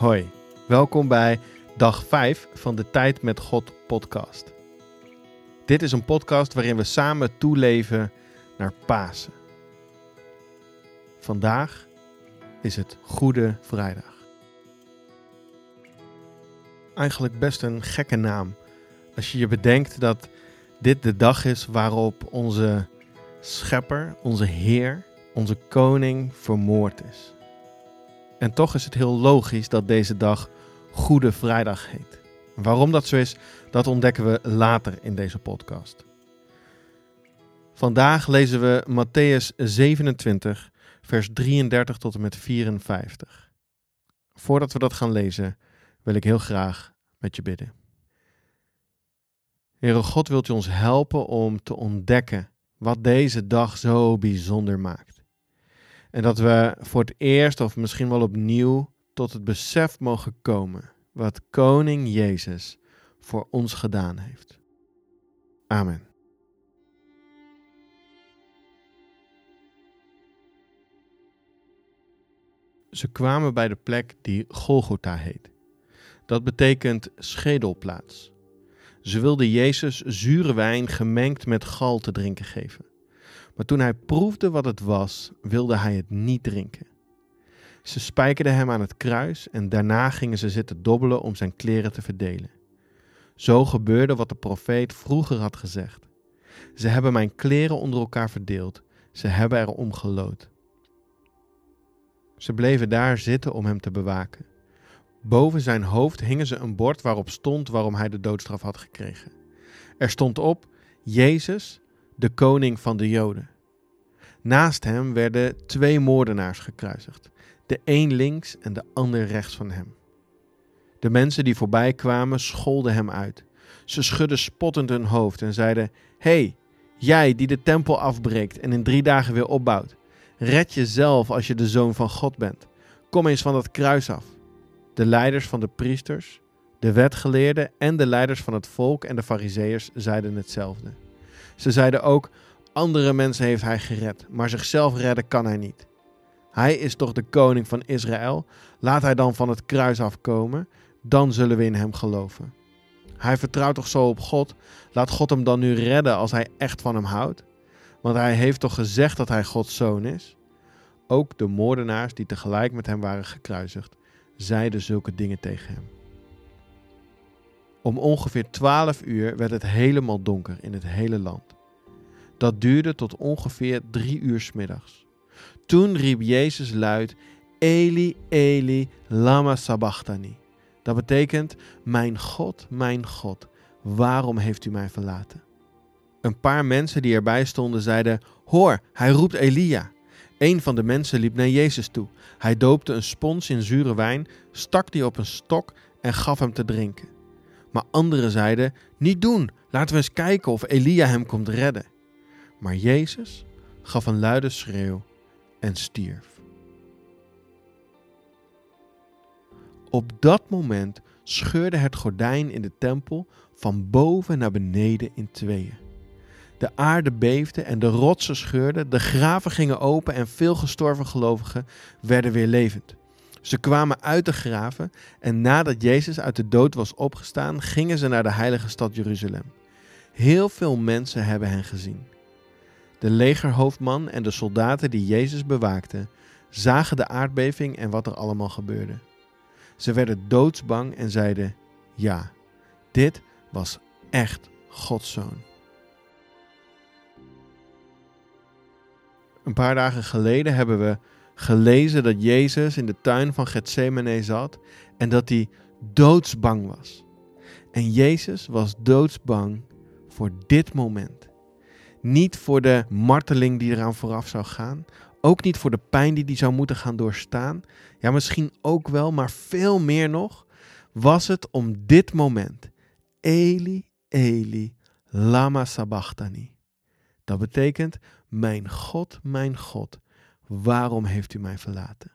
Hoi, welkom bij dag 5 van de Tijd met God podcast. Dit is een podcast waarin we samen toeleven naar Pasen. Vandaag is het Goede Vrijdag. Eigenlijk best een gekke naam als je je bedenkt dat dit de dag is waarop onze schepper, onze Heer, onze koning vermoord is. En toch is het heel logisch dat deze dag Goede Vrijdag heet. waarom dat zo is, dat ontdekken we later in deze podcast. Vandaag lezen we Matthäus 27, vers 33 tot en met 54. Voordat we dat gaan lezen, wil ik heel graag met je bidden. Heere God, wilt u ons helpen om te ontdekken wat deze dag zo bijzonder maakt. En dat we voor het eerst of misschien wel opnieuw tot het besef mogen komen wat Koning Jezus voor ons gedaan heeft. Amen. Ze kwamen bij de plek die Golgotha heet. Dat betekent schedelplaats. Ze wilden Jezus zure wijn gemengd met gal te drinken geven. Maar toen hij proefde wat het was, wilde hij het niet drinken. Ze spijkerden hem aan het kruis en daarna gingen ze zitten dobbelen om zijn kleren te verdelen. Zo gebeurde wat de profeet vroeger had gezegd. Ze hebben mijn kleren onder elkaar verdeeld, ze hebben erom gelood. Ze bleven daar zitten om hem te bewaken. Boven zijn hoofd hingen ze een bord waarop stond waarom hij de doodstraf had gekregen. Er stond op: Jezus, de koning van de Joden. Naast hem werden twee moordenaars gekruisigd, de een links en de ander rechts van hem. De mensen die voorbij kwamen scholden hem uit. Ze schudden spottend hun hoofd en zeiden: hey, jij die de tempel afbreekt en in drie dagen weer opbouwt, red jezelf als je de zoon van God bent. Kom eens van dat kruis af. De leiders van de priesters, de wetgeleerden en de leiders van het volk en de fariseërs zeiden hetzelfde. Ze zeiden ook: andere mensen heeft hij gered, maar zichzelf redden kan hij niet. Hij is toch de koning van Israël? Laat hij dan van het kruis afkomen, dan zullen we in hem geloven. Hij vertrouwt toch zo op God? Laat God hem dan nu redden als hij echt van hem houdt? Want hij heeft toch gezegd dat hij Gods zoon is? Ook de moordenaars die tegelijk met hem waren gekruisigd, zeiden zulke dingen tegen hem. Om ongeveer twaalf uur werd het helemaal donker in het hele land. Dat duurde tot ongeveer drie uur s middags. Toen riep Jezus luid: Eli, Eli, lama sabachthani. Dat betekent: Mijn God, mijn God, waarom heeft u mij verlaten? Een paar mensen die erbij stonden zeiden: Hoor, hij roept Elia. Een van de mensen liep naar Jezus toe. Hij doopte een spons in zure wijn, stak die op een stok en gaf hem te drinken. Maar anderen zeiden: Niet doen, laten we eens kijken of Elia hem komt redden. Maar Jezus gaf een luide schreeuw en stierf. Op dat moment scheurde het gordijn in de tempel van boven naar beneden in tweeën. De aarde beefde en de rotsen scheurden, de graven gingen open en veel gestorven gelovigen werden weer levend. Ze kwamen uit de graven en nadat Jezus uit de dood was opgestaan, gingen ze naar de heilige stad Jeruzalem. Heel veel mensen hebben hen gezien. De legerhoofdman en de soldaten die Jezus bewaakten, zagen de aardbeving en wat er allemaal gebeurde. Ze werden doodsbang en zeiden: Ja, dit was echt Gods zoon. Een paar dagen geleden hebben we gelezen dat Jezus in de tuin van Gethsemane zat en dat hij doodsbang was. En Jezus was doodsbang voor dit moment. Niet voor de marteling die eraan vooraf zou gaan. Ook niet voor de pijn die hij zou moeten gaan doorstaan. Ja, misschien ook wel, maar veel meer nog. Was het om dit moment. Eli, Eli, lama sabachthani. Dat betekent, mijn God, mijn God, waarom heeft u mij verlaten?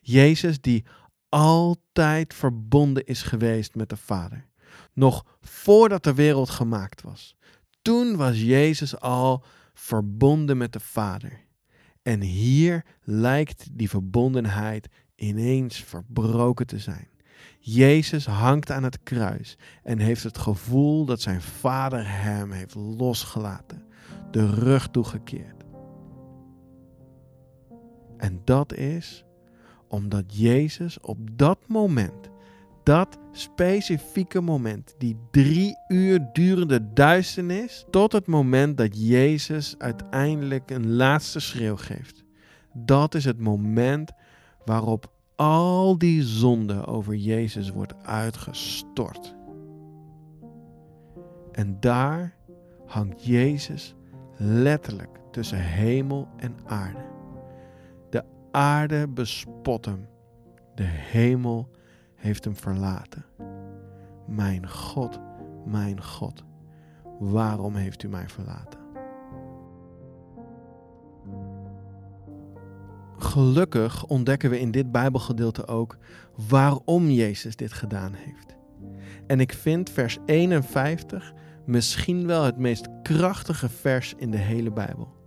Jezus die altijd verbonden is geweest met de Vader. Nog voordat de wereld gemaakt was. Toen was Jezus al verbonden met de Vader. En hier lijkt die verbondenheid ineens verbroken te zijn. Jezus hangt aan het kruis en heeft het gevoel dat zijn vader hem heeft losgelaten, de rug toegekeerd. En dat is omdat Jezus op dat moment, dat specifieke moment, die drie uur durende duisternis, tot het moment dat Jezus uiteindelijk een laatste schreeuw geeft. Dat is het moment waarop al die zonde over Jezus wordt uitgestort. En daar hangt Jezus letterlijk tussen hemel en aarde. De aarde bespot hem. De hemel heeft hem verlaten. Mijn God, mijn God, waarom heeft u mij verlaten? Gelukkig ontdekken we in dit Bijbelgedeelte ook waarom Jezus dit gedaan heeft. En ik vind vers 51 misschien wel het meest krachtige vers in de hele Bijbel.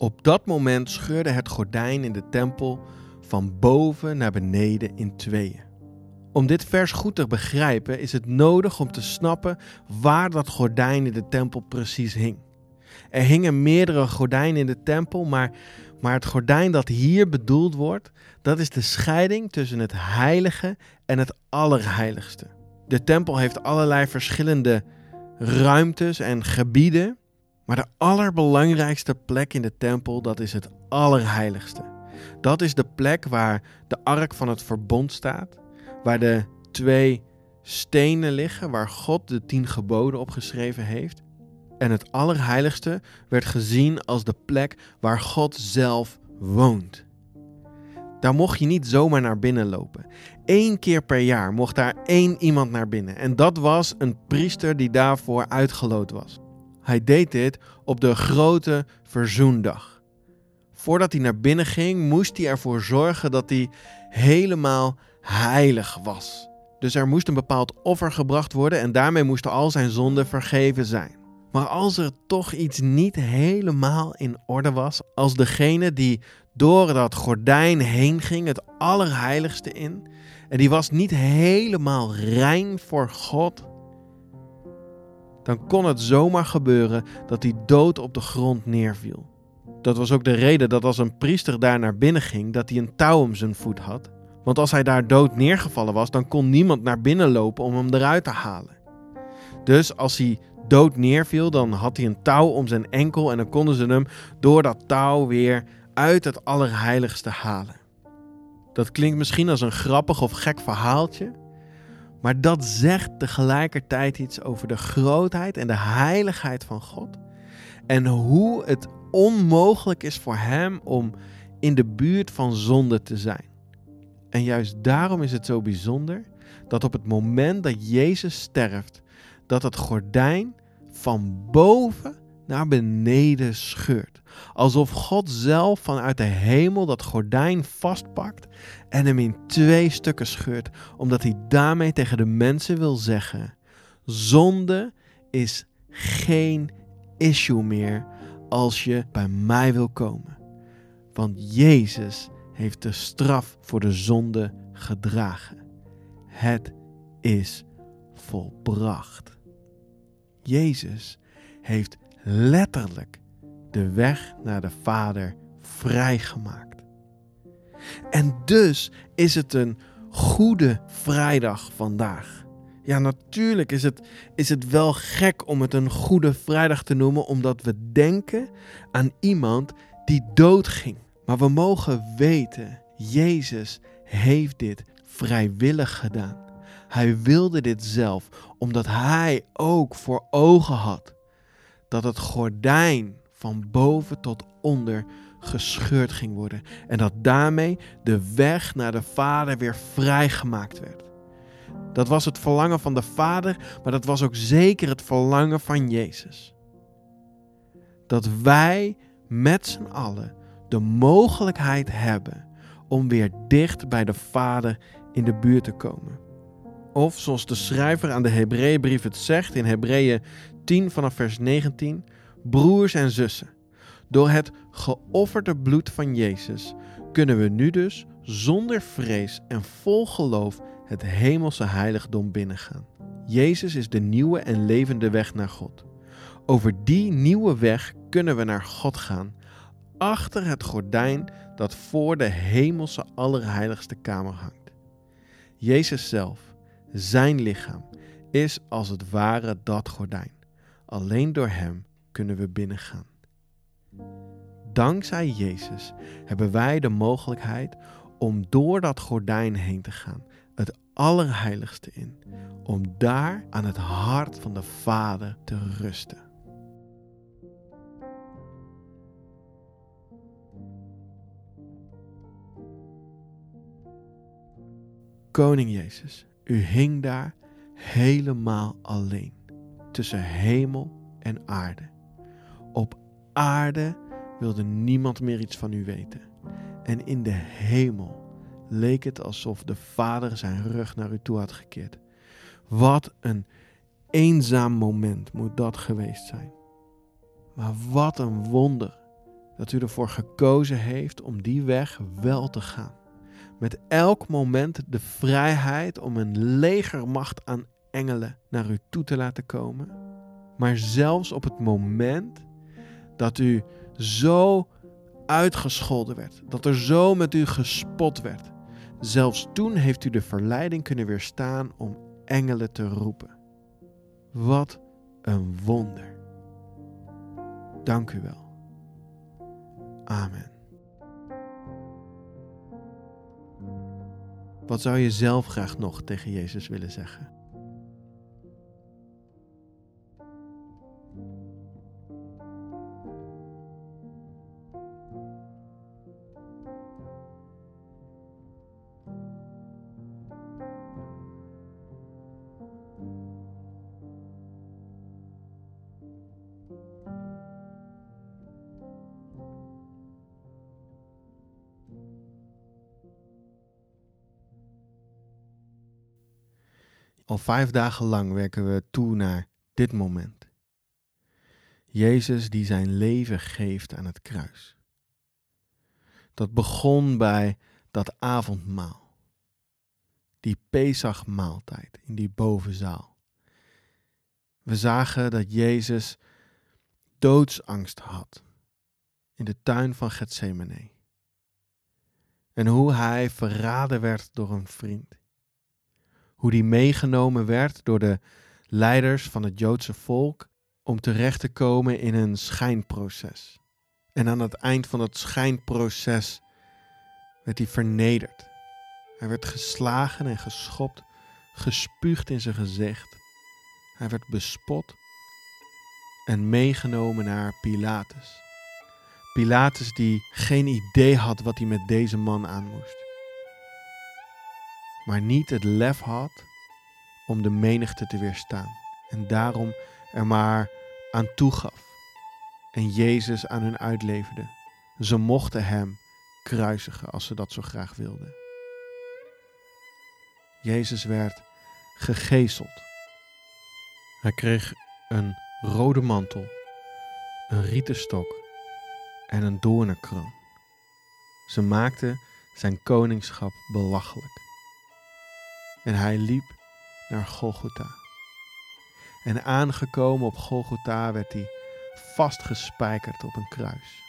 Op dat moment scheurde het gordijn in de tempel van boven naar beneden in tweeën. Om dit vers goed te begrijpen is het nodig om te snappen waar dat gordijn in de tempel precies hing. Er hingen meerdere gordijnen in de tempel, maar maar het gordijn dat hier bedoeld wordt, dat is de scheiding tussen het heilige en het allerheiligste. De tempel heeft allerlei verschillende ruimtes en gebieden, maar de allerbelangrijkste plek in de tempel, dat is het allerheiligste. Dat is de plek waar de ark van het verbond staat, waar de twee stenen liggen, waar God de tien geboden opgeschreven heeft en het Allerheiligste werd gezien als de plek waar God zelf woont. Daar mocht je niet zomaar naar binnen lopen. Eén keer per jaar mocht daar één iemand naar binnen. En dat was een priester die daarvoor uitgeloot was. Hij deed dit op de grote verzoendag. Voordat hij naar binnen ging, moest hij ervoor zorgen dat hij helemaal heilig was. Dus er moest een bepaald offer gebracht worden en daarmee moesten al zijn zonden vergeven zijn. Maar als er toch iets niet helemaal in orde was, als degene die door dat gordijn heen ging, het allerheiligste in, en die was niet helemaal rein voor God, dan kon het zomaar gebeuren dat hij dood op de grond neerviel. Dat was ook de reden dat als een priester daar naar binnen ging, dat hij een touw om zijn voet had. Want als hij daar dood neergevallen was, dan kon niemand naar binnen lopen om hem eruit te halen. Dus als hij dood neerviel, dan had hij een touw om zijn enkel en dan konden ze hem door dat touw weer uit het allerheiligste halen. Dat klinkt misschien als een grappig of gek verhaaltje, maar dat zegt tegelijkertijd iets over de grootheid en de heiligheid van God en hoe het onmogelijk is voor Hem om in de buurt van zonde te zijn. En juist daarom is het zo bijzonder dat op het moment dat Jezus sterft, dat het gordijn van boven naar beneden scheurt. Alsof God zelf vanuit de hemel dat gordijn vastpakt en hem in twee stukken scheurt, omdat hij daarmee tegen de mensen wil zeggen: zonde is geen issue meer als je bij mij wil komen. Want Jezus heeft de straf voor de zonde gedragen. Het is volbracht. Jezus heeft letterlijk de weg naar de Vader vrijgemaakt. En dus is het een goede vrijdag vandaag. Ja, natuurlijk is het, is het wel gek om het een goede vrijdag te noemen, omdat we denken aan iemand die doodging. Maar we mogen weten, Jezus heeft dit vrijwillig gedaan. Hij wilde dit zelf, omdat hij ook voor ogen had dat het gordijn van boven tot onder gescheurd ging worden. En dat daarmee de weg naar de Vader weer vrijgemaakt werd. Dat was het verlangen van de Vader, maar dat was ook zeker het verlangen van Jezus. Dat wij met z'n allen de mogelijkheid hebben om weer dicht bij de Vader in de buurt te komen. Of zoals de schrijver aan de Hebreeënbrief het zegt in Hebreeën 10 vanaf vers 19: Broers en zussen, door het geofferde bloed van Jezus kunnen we nu dus zonder vrees en vol geloof het hemelse heiligdom binnengaan. Jezus is de nieuwe en levende weg naar God. Over die nieuwe weg kunnen we naar God gaan, achter het gordijn dat voor de hemelse allerheiligste kamer hangt. Jezus zelf, zijn lichaam, is als het ware dat gordijn. Alleen door Hem kunnen we binnengaan. Dankzij Jezus hebben wij de mogelijkheid om door dat gordijn heen te gaan, het allerheiligste in, om daar aan het hart van de Vader te rusten. Koning Jezus, u hing daar helemaal alleen tussen hemel en aarde. Op aarde wilde niemand meer iets van u weten. En in de hemel leek het alsof de Vader zijn rug naar u toe had gekeerd. Wat een eenzaam moment moet dat geweest zijn. Maar wat een wonder dat u ervoor gekozen heeft om die weg wel te gaan. Met elk moment de vrijheid om een legermacht aan engelen naar u toe te laten komen. Maar zelfs op het moment dat u zo uitgescholden werd, dat er zo met u gespot werd. Zelfs toen heeft u de verleiding kunnen weerstaan om engelen te roepen. Wat een wonder. Dank u wel. Amen. Wat zou je zelf graag nog tegen Jezus willen zeggen? Al vijf dagen lang werken we toe naar dit moment. Jezus die zijn leven geeft aan het kruis. Dat begon bij dat avondmaal. Die Pesachmaaltijd in die bovenzaal. We zagen dat Jezus doodsangst had in de tuin van Gethsemane. En hoe hij verraden werd door een vriend hoe die meegenomen werd door de leiders van het Joodse volk om terecht te komen in een schijnproces. En aan het eind van het schijnproces werd hij vernederd. Hij werd geslagen en geschopt, gespuugd in zijn gezicht. Hij werd bespot en meegenomen naar Pilatus. Pilatus die geen idee had wat hij met deze man aan moest maar niet het lef had om de menigte te weerstaan. En daarom er maar aan toegaf en Jezus aan hun uitleverde. Ze mochten hem kruisigen als ze dat zo graag wilden. Jezus werd gegezeld. Hij kreeg een rode mantel, een rieten stok en een doornenkroon. Ze maakten zijn koningschap belachelijk. En hij liep naar Golgotha. En aangekomen op Golgotha werd hij vastgespijkerd op een kruis.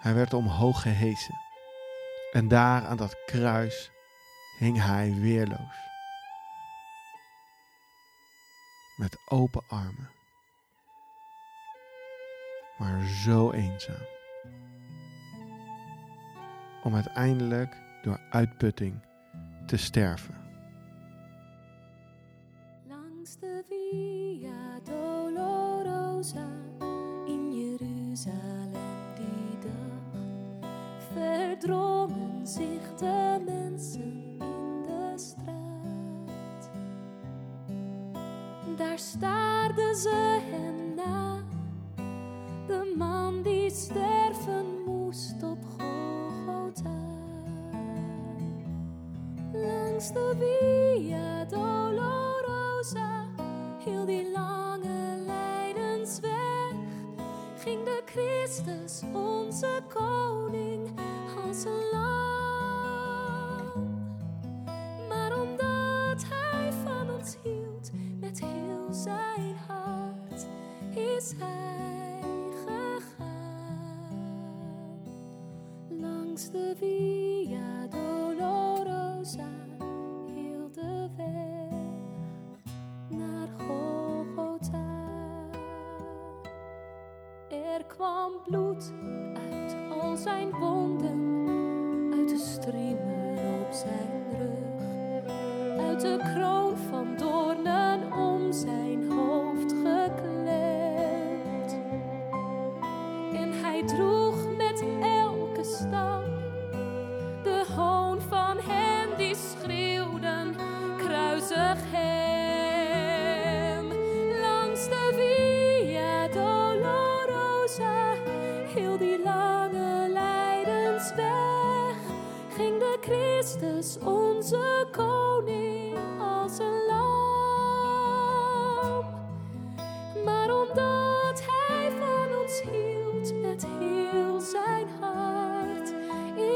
Hij werd omhoog gehesen. En daar aan dat kruis hing hij weerloos. Met open armen. Maar zo eenzaam. Om uiteindelijk door uitputting te sterven. Langs de Via Dolorosa in Jeruzalem die dag verdrongen zich de mensen in de straat. Daar staarden ze hem na, de man die sterven moest langste via dolorosa, heel die lange lijdensweg, ging de Christus, onze koning, als een lam. Maar omdat hij van ons hield met heel zijn hart, is hij. sein Wunder.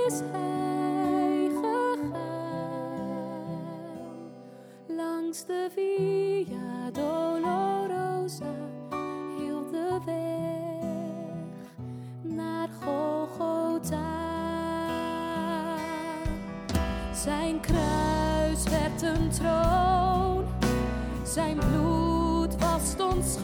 is hij gegaan langs de Via Dolorosa, hield de weg naar Golgotha. Zijn kruis werd een troon, zijn bloed was ons.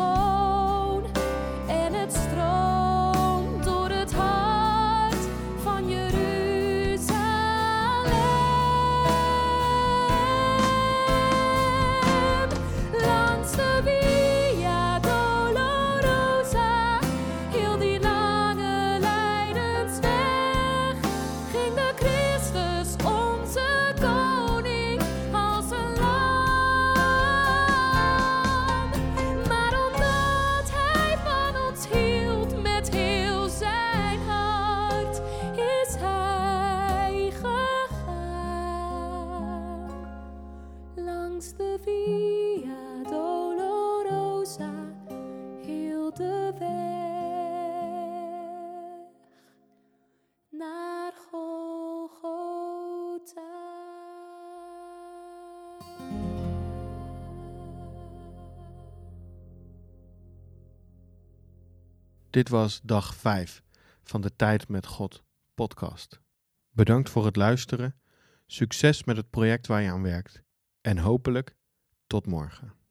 Dit was dag 5 van de Tijd met God podcast. Bedankt voor het luisteren. Succes met het project waar je aan werkt. En hopelijk tot morgen.